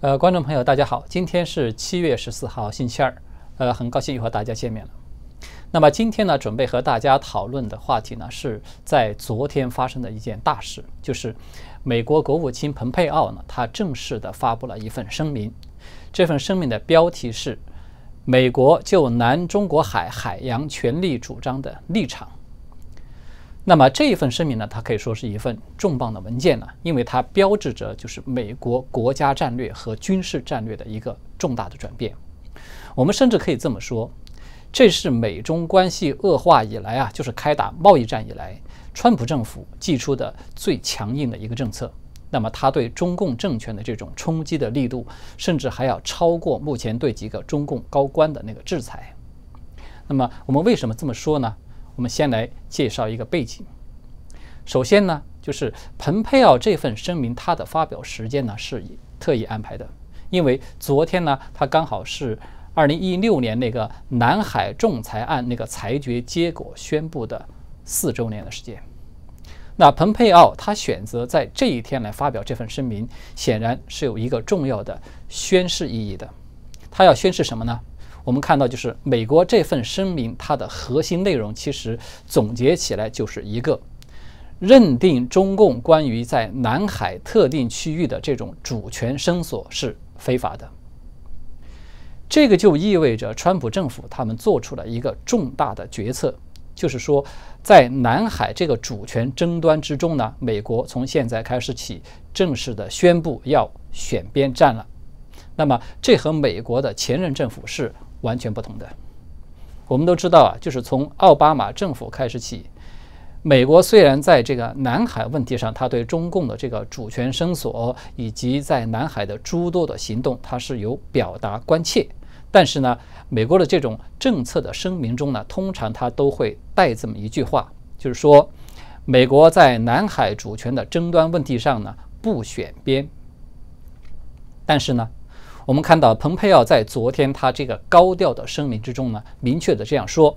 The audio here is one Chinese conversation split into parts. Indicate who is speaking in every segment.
Speaker 1: 呃，观众朋友，大家好，今天是七月十四号，星期二，呃，很高兴又和大家见面了。那么今天呢，准备和大家讨论的话题呢，是在昨天发生的一件大事，就是美国国务卿蓬佩奥呢，他正式的发布了一份声明。这份声明的标题是“美国就南中国海海洋权利主张的立场”。那么这一份声明呢，它可以说是一份重磅的文件了，因为它标志着就是美国国家战略和军事战略的一个重大的转变。我们甚至可以这么说，这是美中关系恶化以来啊，就是开打贸易战以来，川普政府寄出的最强硬的一个政策。那么他对中共政权的这种冲击的力度，甚至还要超过目前对几个中共高官的那个制裁。那么我们为什么这么说呢？我们先来介绍一个背景。首先呢，就是蓬佩奥这份声明，它的发表时间呢是特意安排的，因为昨天呢，他刚好是二零一六年那个南海仲裁案那个裁决结果宣布的四周年的时间。那蓬佩奥他选择在这一天来发表这份声明，显然是有一个重要的宣誓意义的。他要宣誓什么呢？我们看到，就是美国这份声明，它的核心内容其实总结起来就是一个认定中共关于在南海特定区域的这种主权声索是非法的。这个就意味着川普政府他们做出了一个重大的决策，就是说，在南海这个主权争端之中呢，美国从现在开始起正式的宣布要选边站了。那么，这和美国的前任政府是。完全不同的。我们都知道啊，就是从奥巴马政府开始起，美国虽然在这个南海问题上，它对中共的这个主权声索以及在南海的诸多的行动，它是有表达关切，但是呢，美国的这种政策的声明中呢，通常它都会带这么一句话，就是说，美国在南海主权的争端问题上呢，不选边。但是呢。我们看到，蓬佩奥在昨天他这个高调的声明之中呢，明确的这样说：，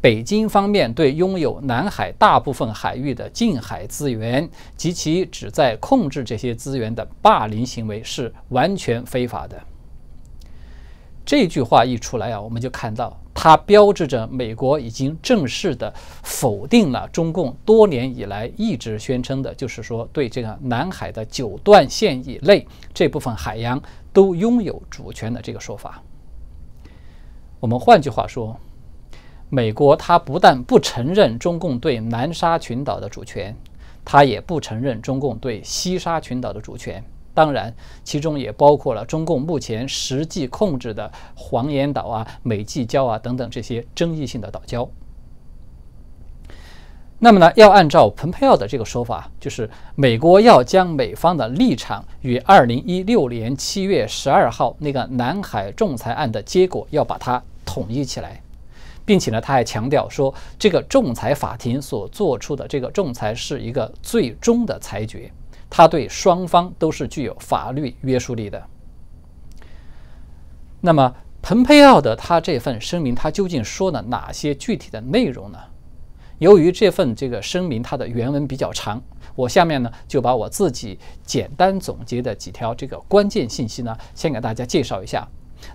Speaker 1: 北京方面对拥有南海大部分海域的近海资源及其旨在控制这些资源的霸凌行为是完全非法的。这句话一出来啊，我们就看到，它标志着美国已经正式的否定了中共多年以来一直宣称的，就是说对这个南海的九段线以内这部分海洋。都拥有主权的这个说法，我们换句话说，美国它不但不承认中共对南沙群岛的主权，它也不承认中共对西沙群岛的主权。当然，其中也包括了中共目前实际控制的黄岩岛啊、美济礁啊等等这些争议性的岛礁。那么呢，要按照蓬佩奥的这个说法，就是美国要将美方的立场与二零一六年七月十二号那个南海仲裁案的结果要把它统一起来，并且呢，他还强调说，这个仲裁法庭所做出的这个仲裁是一个最终的裁决，它对双方都是具有法律约束力的。那么，蓬佩奥的他这份声明，他究竟说了哪些具体的内容呢？由于这份这个声明它的原文比较长，我下面呢就把我自己简单总结的几条这个关键信息呢，先给大家介绍一下。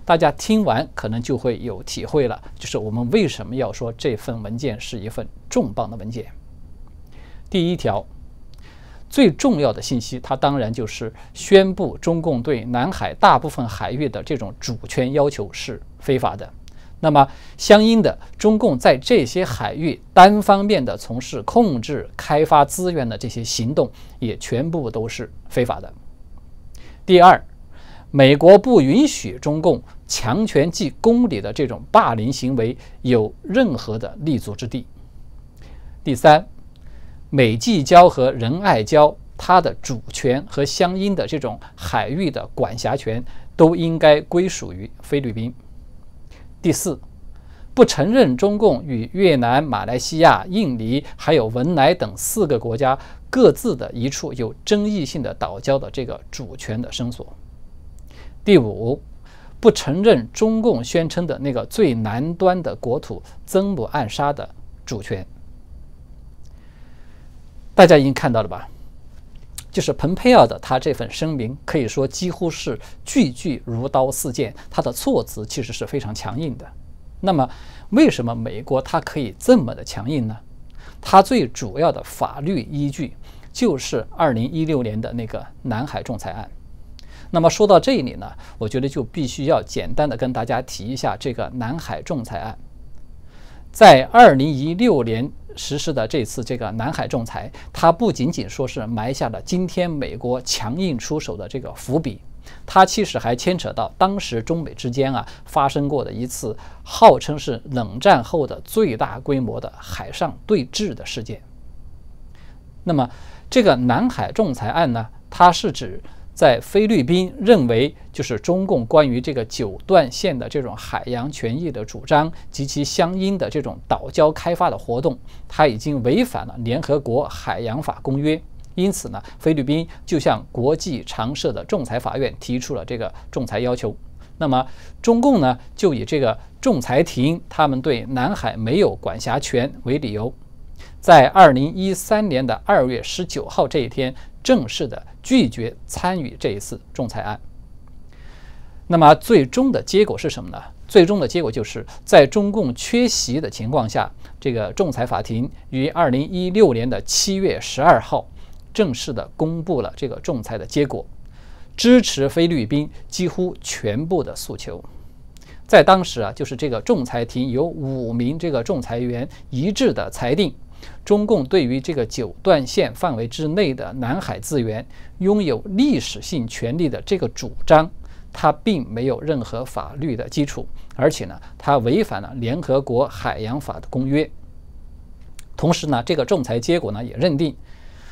Speaker 1: 大家听完可能就会有体会了，就是我们为什么要说这份文件是一份重磅的文件。第一条，最重要的信息，它当然就是宣布中共对南海大部分海域的这种主权要求是非法的。那么，相应的，中共在这些海域单方面的从事控制、开发资源的这些行动，也全部都是非法的。第二，美国不允许中共强权即公理的这种霸凌行为有任何的立足之地。第三，美济礁和仁爱礁，它的主权和相应的这种海域的管辖权，都应该归属于菲律宾。第四，不承认中共与越南、马来西亚、印尼还有文莱等四个国家各自的一处有争议性的岛礁的这个主权的声索。第五，不承认中共宣称的那个最南端的国土曾母暗沙的主权。大家已经看到了吧？就是蓬佩奥的他这份声明，可以说几乎是句句如刀似剑，他的措辞其实是非常强硬的。那么，为什么美国它可以这么的强硬呢？它最主要的法律依据就是2016年的那个南海仲裁案。那么说到这里呢，我觉得就必须要简单的跟大家提一下这个南海仲裁案。在2016年实施的这次这个南海仲裁，它不仅仅说是埋下了今天美国强硬出手的这个伏笔，它其实还牵扯到当时中美之间啊发生过的一次号称是冷战后的最大规模的海上对峙的事件。那么这个南海仲裁案呢，它是指。在菲律宾认为，就是中共关于这个九段线的这种海洋权益的主张及其相应的这种岛礁开发的活动，它已经违反了联合国海洋法公约。因此呢，菲律宾就向国际常设的仲裁法院提出了这个仲裁要求。那么，中共呢就以这个仲裁庭他们对南海没有管辖权为理由，在二零一三年的二月十九号这一天。正式的拒绝参与这一次仲裁案。那么最终的结果是什么呢？最终的结果就是在中共缺席的情况下，这个仲裁法庭于二零一六年的七月十二号正式的公布了这个仲裁的结果，支持菲律宾几乎全部的诉求。在当时啊，就是这个仲裁庭有五名这个仲裁员一致的裁定。中共对于这个九段线范围之内的南海资源拥有历史性权利的这个主张，它并没有任何法律的基础，而且呢，它违反了联合国海洋法的公约。同时呢，这个仲裁结果呢也认定，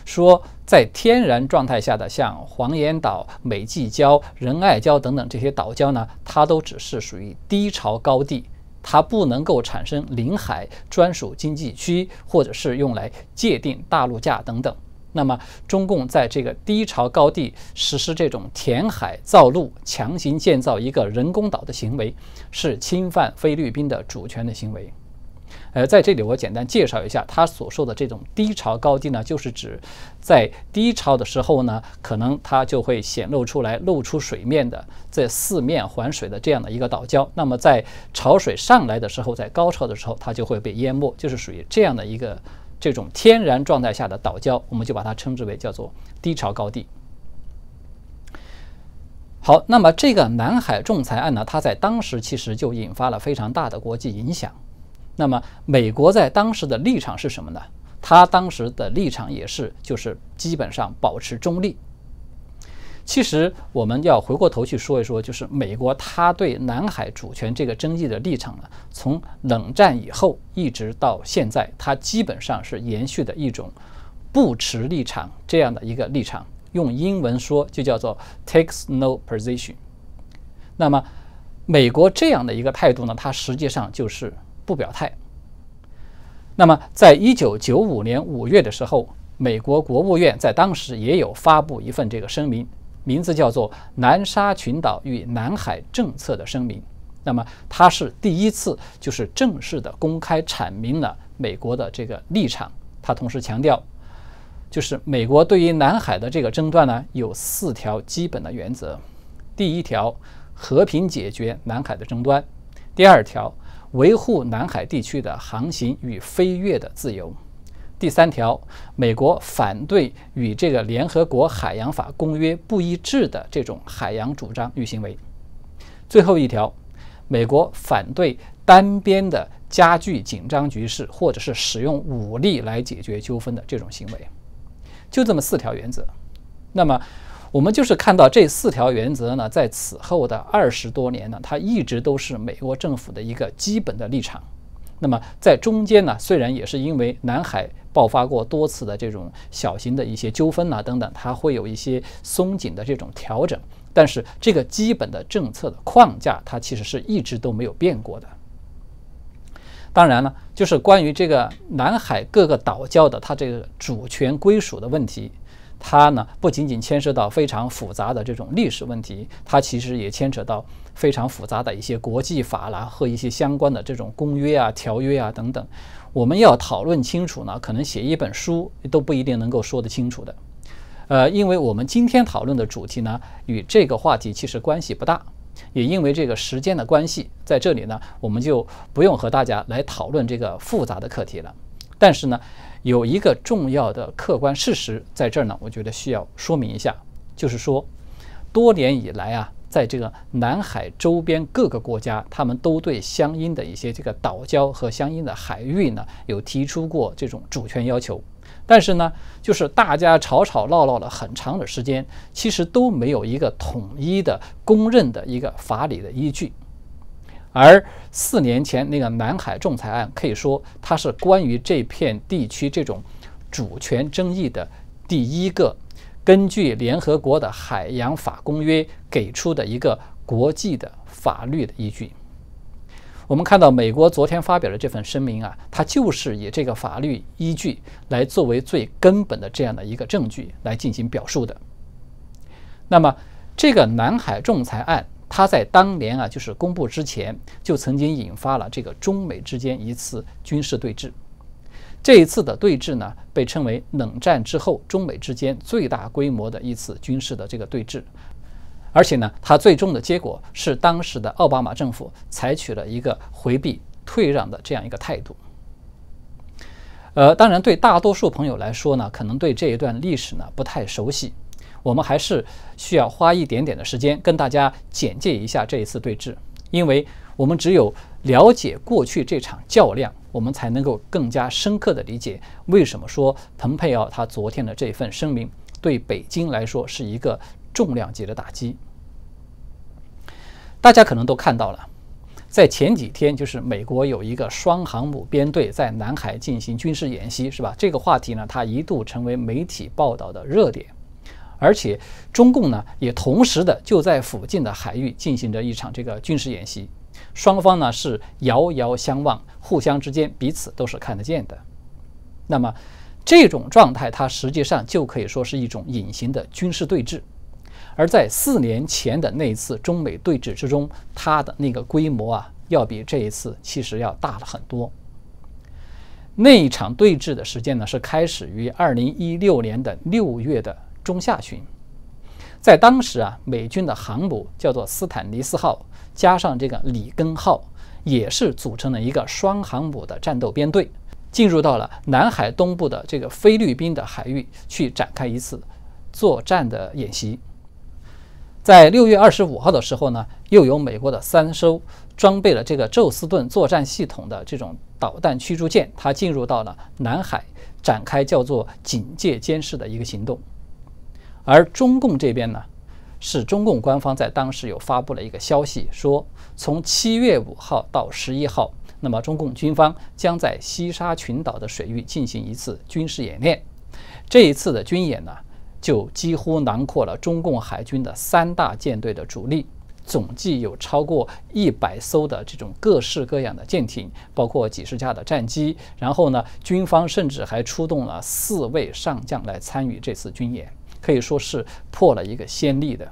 Speaker 1: 说在天然状态下的像黄岩岛、美济礁、仁爱礁等等这些岛礁呢，它都只是属于低潮高地。它不能够产生领海专属经济区，或者是用来界定大陆架等等。那么，中共在这个低潮高地实施这种填海造陆、强行建造一个人工岛的行为，是侵犯菲律宾的主权的行为。呃，在这里我简单介绍一下，他所说的这种低潮高地呢，就是指在低潮的时候呢，可能它就会显露出来、露出水面的这四面环水的这样的一个岛礁。那么在潮水上来的时候，在高潮的时候，它就会被淹没，就是属于这样的一个这种天然状态下的岛礁，我们就把它称之为叫做低潮高地。好，那么这个南海仲裁案呢，它在当时其实就引发了非常大的国际影响。那么，美国在当时的立场是什么呢？他当时的立场也是，就是基本上保持中立。其实，我们要回过头去说一说，就是美国他对南海主权这个争议的立场呢，从冷战以后一直到现在，它基本上是延续的一种不持立场这样的一个立场。用英文说，就叫做 takes no position。那么，美国这样的一个态度呢，它实际上就是。不表态。那么，在一九九五年五月的时候，美国国务院在当时也有发布一份这个声明，名字叫做《南沙群岛与南海政策的声明》。那么，它是第一次就是正式的公开阐明了美国的这个立场。它同时强调，就是美国对于南海的这个争端呢，有四条基本的原则：第一条，和平解决南海的争端；第二条。维护南海地区的航行与飞越的自由。第三条，美国反对与这个联合国海洋法公约不一致的这种海洋主张与行为。最后一条，美国反对单边的加剧紧张局势或者是使用武力来解决纠纷的这种行为。就这么四条原则。那么。我们就是看到这四条原则呢，在此后的二十多年呢，它一直都是美国政府的一个基本的立场。那么在中间呢，虽然也是因为南海爆发过多次的这种小型的一些纠纷呐等等，它会有一些松紧的这种调整，但是这个基本的政策的框架，它其实是一直都没有变过的。当然了，就是关于这个南海各个岛礁的它这个主权归属的问题。它呢不仅仅牵涉到非常复杂的这种历史问题，它其实也牵扯到非常复杂的一些国际法啦和一些相关的这种公约啊、条约啊等等。我们要讨论清楚呢，可能写一本书都不一定能够说得清楚的。呃，因为我们今天讨论的主题呢，与这个话题其实关系不大，也因为这个时间的关系，在这里呢，我们就不用和大家来讨论这个复杂的课题了。但是呢，有一个重要的客观事实在这儿呢，我觉得需要说明一下，就是说，多年以来啊。在这个南海周边各个国家，他们都对相应的一些这个岛礁和相应的海域呢，有提出过这种主权要求。但是呢，就是大家吵吵闹闹了很长的时间，其实都没有一个统一的、公认的一个法理的依据。而四年前那个南海仲裁案，可以说它是关于这片地区这种主权争议的第一个。根据联合国的海洋法公约给出的一个国际的法律的依据，我们看到美国昨天发表的这份声明啊，它就是以这个法律依据来作为最根本的这样的一个证据来进行表述的。那么，这个南海仲裁案，他在当年啊，就是公布之前，就曾经引发了这个中美之间一次军事对峙。这一次的对峙呢，被称为冷战之后中美之间最大规模的一次军事的这个对峙，而且呢，它最终的结果是当时的奥巴马政府采取了一个回避、退让的这样一个态度。呃，当然，对大多数朋友来说呢，可能对这一段历史呢不太熟悉，我们还是需要花一点点的时间跟大家简介一下这一次对峙，因为我们只有了解过去这场较量。我们才能够更加深刻地理解为什么说蓬佩奥他昨天的这份声明对北京来说是一个重量级的打击。大家可能都看到了，在前几天，就是美国有一个双航母编队在南海进行军事演习，是吧？这个话题呢，它一度成为媒体报道的热点，而且中共呢也同时的就在附近的海域进行着一场这个军事演习。双方呢是遥遥相望，互相之间彼此都是看得见的。那么这种状态，它实际上就可以说是一种隐形的军事对峙。而在四年前的那一次中美对峙之中，它的那个规模啊，要比这一次其实要大了很多。那一场对峙的时间呢，是开始于二零一六年的六月的中下旬。在当时啊，美军的航母叫做斯坦尼斯号。加上这个里根号，也是组成了一个双航母的战斗编队，进入到了南海东部的这个菲律宾的海域，去展开一次作战的演习。在六月二十五号的时候呢，又有美国的三艘装备了这个宙斯盾作战系统的这种导弹驱逐舰，它进入到了南海，展开叫做警戒监视的一个行动。而中共这边呢？是中共官方在当时有发布了一个消息，说从七月五号到十一号，那么中共军方将在西沙群岛的水域进行一次军事演练。这一次的军演呢，就几乎囊括了中共海军的三大舰队的主力，总计有超过一百艘的这种各式各样的舰艇，包括几十架的战机。然后呢，军方甚至还出动了四位上将来参与这次军演。可以说是破了一个先例的，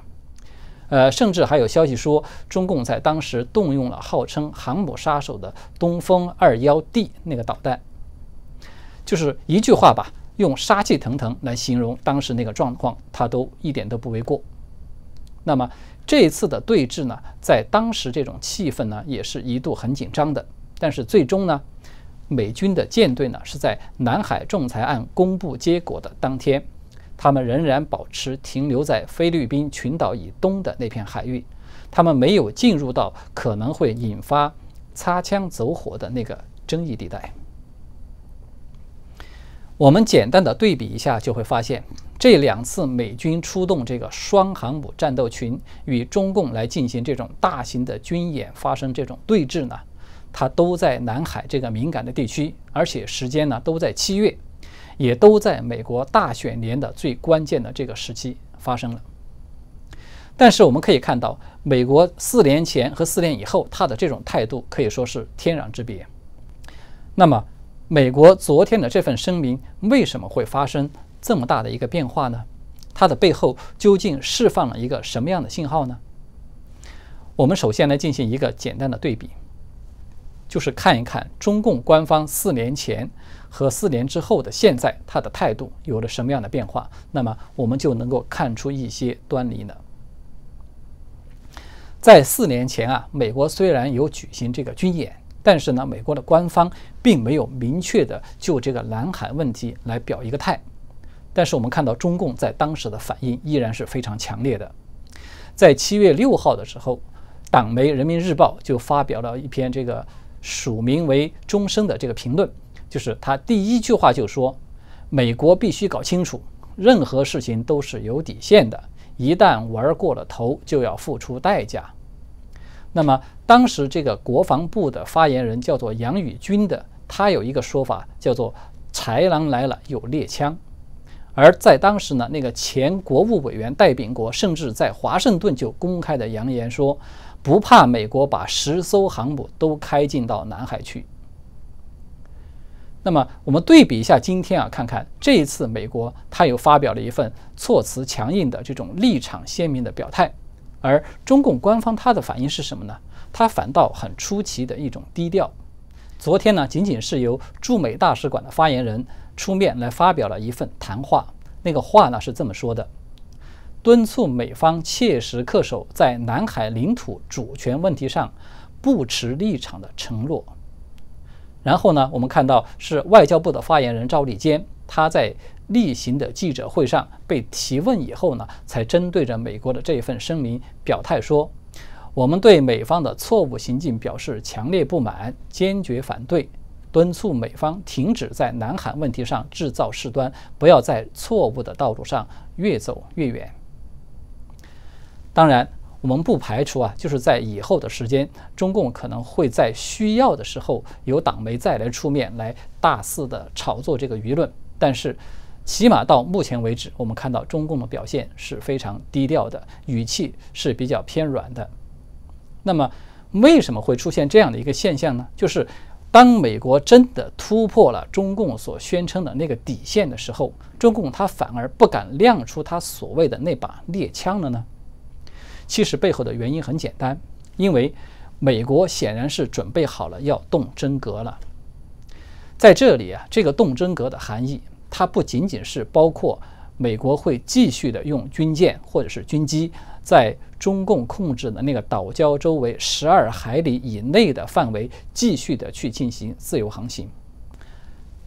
Speaker 1: 呃，甚至还有消息说，中共在当时动用了号称航母杀手的东风二幺 D 那个导弹，就是一句话吧，用杀气腾腾来形容当时那个状况，他都一点都不为过。那么这一次的对峙呢，在当时这种气氛呢，也是一度很紧张的。但是最终呢，美军的舰队呢，是在南海仲裁案公布结果的当天。他们仍然保持停留在菲律宾群岛以东的那片海域，他们没有进入到可能会引发擦枪走火的那个争议地带。我们简单的对比一下，就会发现这两次美军出动这个双航母战斗群与中共来进行这种大型的军演发生这种对峙呢，它都在南海这个敏感的地区，而且时间呢都在七月。也都在美国大选年的最关键的这个时期发生了。但是我们可以看到，美国四年前和四年以后，它的这种态度可以说是天壤之别。那么，美国昨天的这份声明为什么会发生这么大的一个变化呢？它的背后究竟释放了一个什么样的信号呢？我们首先来进行一个简单的对比。就是看一看中共官方四年前和四年之后的现在，他的态度有了什么样的变化，那么我们就能够看出一些端倪了。在四年前啊，美国虽然有举行这个军演，但是呢，美国的官方并没有明确的就这个南海问题来表一个态。但是我们看到中共在当时的反应依然是非常强烈的。在七月六号的时候，党媒《人民日报》就发表了一篇这个署名为“钟声”的这个评论，就是他第一句话就说：“美国必须搞清楚，任何事情都是有底线的，一旦玩过了头，就要付出代价。”那么，当时这个国防部的发言人叫做杨宇军的，他有一个说法叫做“豺狼来了有猎枪”，而在当时呢，那个前国务委员戴秉国甚至在华盛顿就公开的扬言说，不怕美国把十艘航母都开进到南海去。那么，我们对比一下今天啊，看看这一次美国他又发表了一份措辞强硬的这种立场鲜明的表态。而中共官方他的反应是什么呢？他反倒很出奇的一种低调。昨天呢，仅仅是由驻美大使馆的发言人出面来发表了一份谈话。那个话呢是这么说的：敦促美方切实恪守在南海领土主权问题上不持立场的承诺。然后呢，我们看到是外交部的发言人赵立坚，他在。例行的记者会上被提问以后呢，才针对着美国的这一份声明表态说：“我们对美方的错误行径表示强烈不满，坚决反对，敦促美方停止在南海问题上制造事端，不要在错误的道路上越走越远。”当然，我们不排除啊，就是在以后的时间，中共可能会在需要的时候由党媒再来出面来大肆的炒作这个舆论，但是。起码到目前为止，我们看到中共的表现是非常低调的，语气是比较偏软的。那么，为什么会出现这样的一个现象呢？就是当美国真的突破了中共所宣称的那个底线的时候，中共他反而不敢亮出他所谓的那把猎枪了呢？其实背后的原因很简单，因为美国显然是准备好了要动真格了。在这里啊，这个动真格的含义。它不仅仅是包括美国会继续的用军舰或者是军机在中共控制的那个岛礁周围十二海里以内的范围继续的去进行自由航行。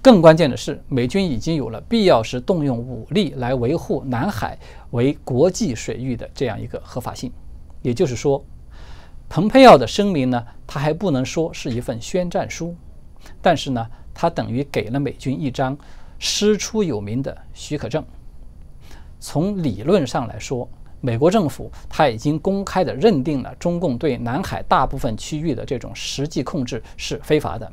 Speaker 1: 更关键的是，美军已经有了必要时动用武力来维护南海为国际水域的这样一个合法性。也就是说，蓬佩奥的声明呢，他还不能说是一份宣战书，但是呢，他等于给了美军一张。师出有名的许可证。从理论上来说，美国政府他已经公开的认定了中共对南海大部分区域的这种实际控制是非法的。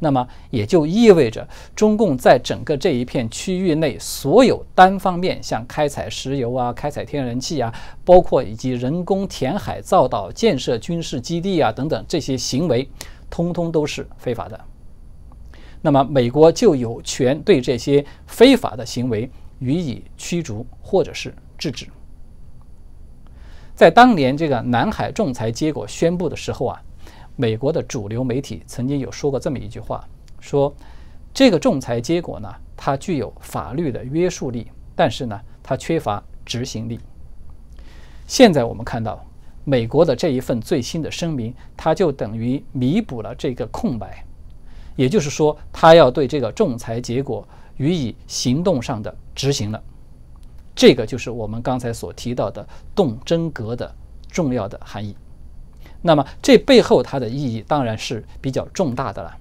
Speaker 1: 那么也就意味着，中共在整个这一片区域内所有单方面像开采石油啊、开采天然气啊，包括以及人工填海造岛、建设军事基地啊等等这些行为，通通都是非法的。那么，美国就有权对这些非法的行为予以驱逐或者是制止。在当年这个南海仲裁结果宣布的时候啊，美国的主流媒体曾经有说过这么一句话：说这个仲裁结果呢，它具有法律的约束力，但是呢，它缺乏执行力。现在我们看到，美国的这一份最新的声明，它就等于弥补了这个空白。也就是说，他要对这个仲裁结果予以行动上的执行了，这个就是我们刚才所提到的动真格的重要的含义。那么，这背后它的意义当然是比较重大的了。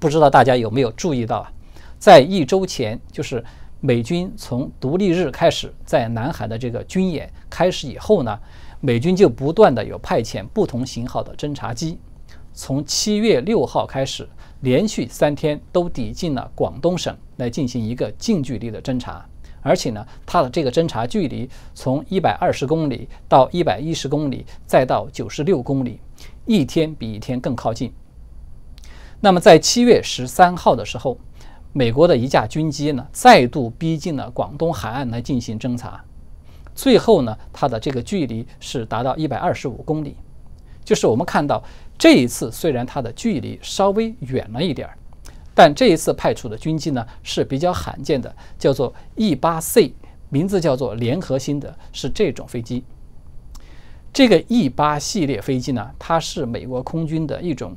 Speaker 1: 不知道大家有没有注意到啊？在一周前，就是美军从独立日开始在南海的这个军演开始以后呢，美军就不断的有派遣不同型号的侦察机，从七月六号开始。连续三天都抵近了广东省来进行一个近距离的侦察，而且呢，它的这个侦查距离从一百二十公里到一百一十公里，再到九十六公里，一天比一天更靠近。那么在七月十三号的时候，美国的一架军机呢再度逼近了广东海岸来进行侦查，最后呢，它的这个距离是达到一百二十五公里。就是我们看到这一次虽然它的距离稍微远了一点儿，但这一次派出的军机呢是比较罕见的，叫做 E-8C，名字叫做联合星的，是这种飞机。这个 E-8 系列飞机呢，它是美国空军的一种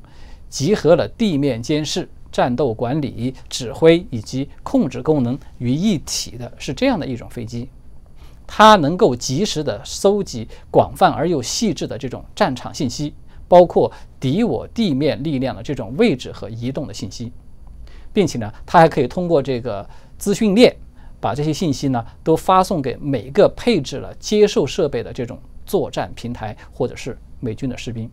Speaker 1: 集合了地面监视、战斗管理、指挥以及控制功能于一体的，是这样的一种飞机。它能够及时的搜集广泛而又细致的这种战场信息，包括敌我地面力量的这种位置和移动的信息，并且呢，它还可以通过这个资讯链，把这些信息呢都发送给每个配置了接受设备的这种。作战平台，或者是美军的士兵，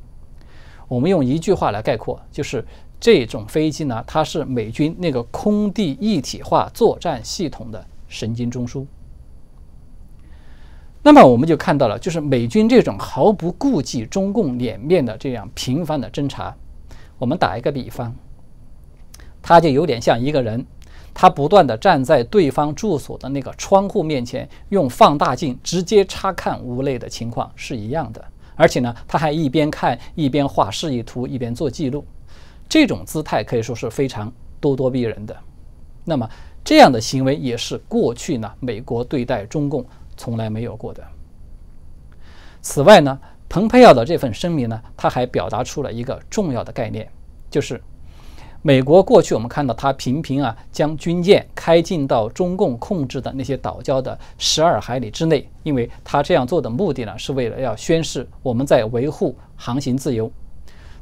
Speaker 1: 我们用一句话来概括，就是这种飞机呢，它是美军那个空地一体化作战系统的神经中枢。那么我们就看到了，就是美军这种毫不顾忌中共脸面的这样频繁的侦查。我们打一个比方，他就有点像一个人。他不断地站在对方住所的那个窗户面前，用放大镜直接查看屋内的情况是一样的。而且呢，他还一边看一边画示意图，一边做记录。这种姿态可以说是非常咄咄逼人的。那么，这样的行为也是过去呢美国对待中共从来没有过的。此外呢，蓬佩奥的这份声明呢，他还表达出了一个重要的概念，就是。美国过去我们看到，它频频啊将军舰开进到中共控制的那些岛礁的十二海里之内，因为它这样做的目的呢，是为了要宣示我们在维护航行自由。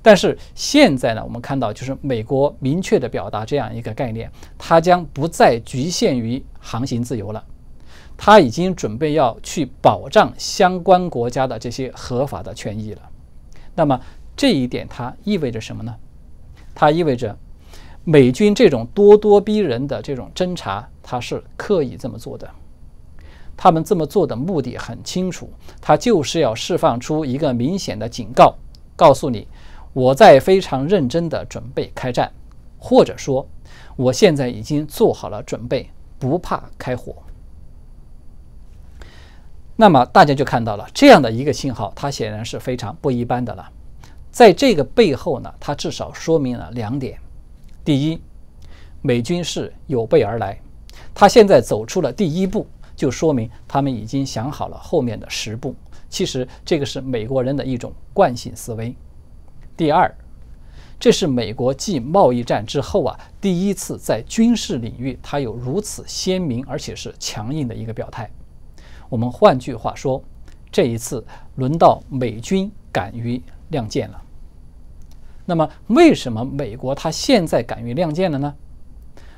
Speaker 1: 但是现在呢，我们看到就是美国明确的表达这样一个概念，它将不再局限于航行自由了，它已经准备要去保障相关国家的这些合法的权益了。那么这一点它意味着什么呢？它意味着。美军这种咄咄逼人的这种侦查，他是刻意这么做的。他们这么做的目的很清楚，他就是要释放出一个明显的警告，告诉你我在非常认真的准备开战，或者说我现在已经做好了准备，不怕开火。那么大家就看到了这样的一个信号，它显然是非常不一般的了。在这个背后呢，它至少说明了两点。第一，美军是有备而来，他现在走出了第一步，就说明他们已经想好了后面的十步。其实这个是美国人的一种惯性思维。第二，这是美国继贸易战之后啊第一次在军事领域，它有如此鲜明而且是强硬的一个表态。我们换句话说，这一次轮到美军敢于亮剑了。那么，为什么美国他现在敢于亮剑了呢？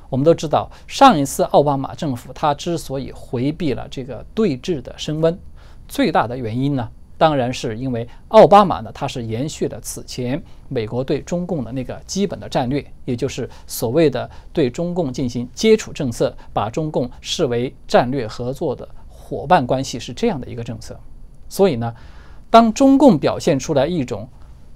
Speaker 1: 我们都知道，上一次奥巴马政府它之所以回避了这个对峙的升温，最大的原因呢，当然是因为奥巴马呢，他是延续了此前美国对中共的那个基本的战略，也就是所谓的对中共进行接触政策，把中共视为战略合作的伙伴关系是这样的一个政策。所以呢，当中共表现出来一种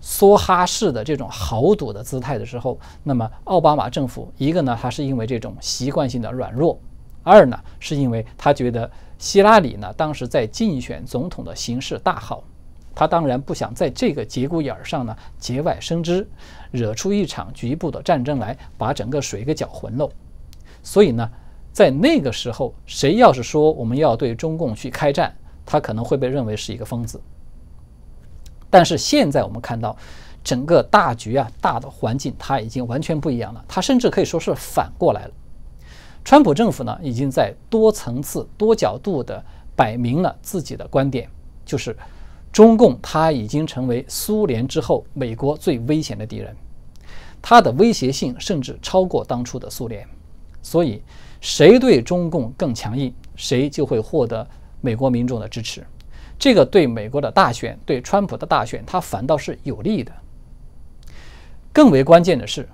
Speaker 1: 梭哈式的这种豪赌的姿态的时候，那么奥巴马政府一个呢，他是因为这种习惯性的软弱；二呢，是因为他觉得希拉里呢当时在竞选总统的形势大好，他当然不想在这个节骨眼上呢节外生枝，惹出一场局部的战争来，把整个水给搅浑了。所以呢，在那个时候，谁要是说我们要对中共去开战，他可能会被认为是一个疯子。但是现在我们看到，整个大局啊，大的环境它已经完全不一样了，它甚至可以说是反过来了。川普政府呢，已经在多层次、多角度的摆明了自己的观点，就是中共它已经成为苏联之后美国最危险的敌人，它的威胁性甚至超过当初的苏联。所以，谁对中共更强硬，谁就会获得美国民众的支持。这个对美国的大选，对川普的大选，它反倒是有利的。更为关键的是，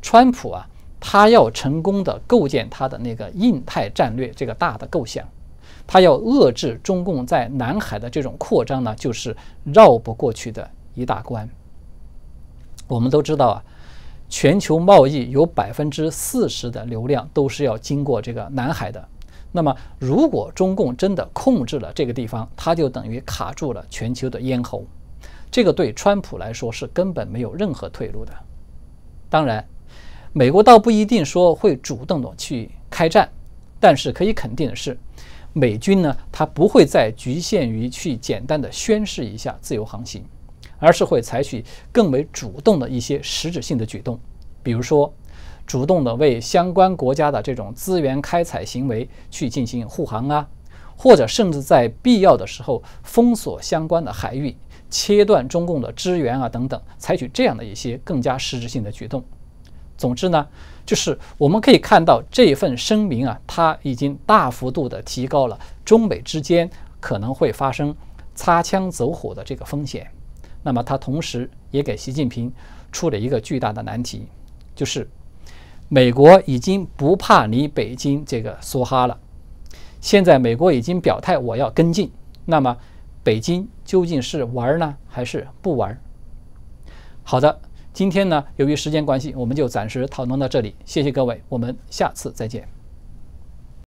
Speaker 1: 川普啊，他要成功的构建他的那个印太战略这个大的构想，他要遏制中共在南海的这种扩张呢，就是绕不过去的一大关。我们都知道啊，全球贸易有百分之四十的流量都是要经过这个南海的。那么，如果中共真的控制了这个地方，它就等于卡住了全球的咽喉。这个对川普来说是根本没有任何退路的。当然，美国倒不一定说会主动的去开战，但是可以肯定的是，美军呢，它不会再局限于去简单的宣示一下自由航行，而是会采取更为主动的一些实质性的举动，比如说，主动的为相关国家的这种资源开采行为去进行护航啊，或者甚至在必要的时候封锁相关的海域。切断中共的支援啊，等等，采取这样的一些更加实质性的举动。总之呢，就是我们可以看到这份声明啊，它已经大幅度的提高了中美之间可能会发生擦枪走火的这个风险。那么，它同时也给习近平出了一个巨大的难题，就是美国已经不怕你北京这个梭哈了。现在美国已经表态，我要跟进。那么。北京究竟是玩呢，还是不玩？好的，今天呢，由于时间关系，我们就暂时讨论到这里。谢谢各位，我们下次再见。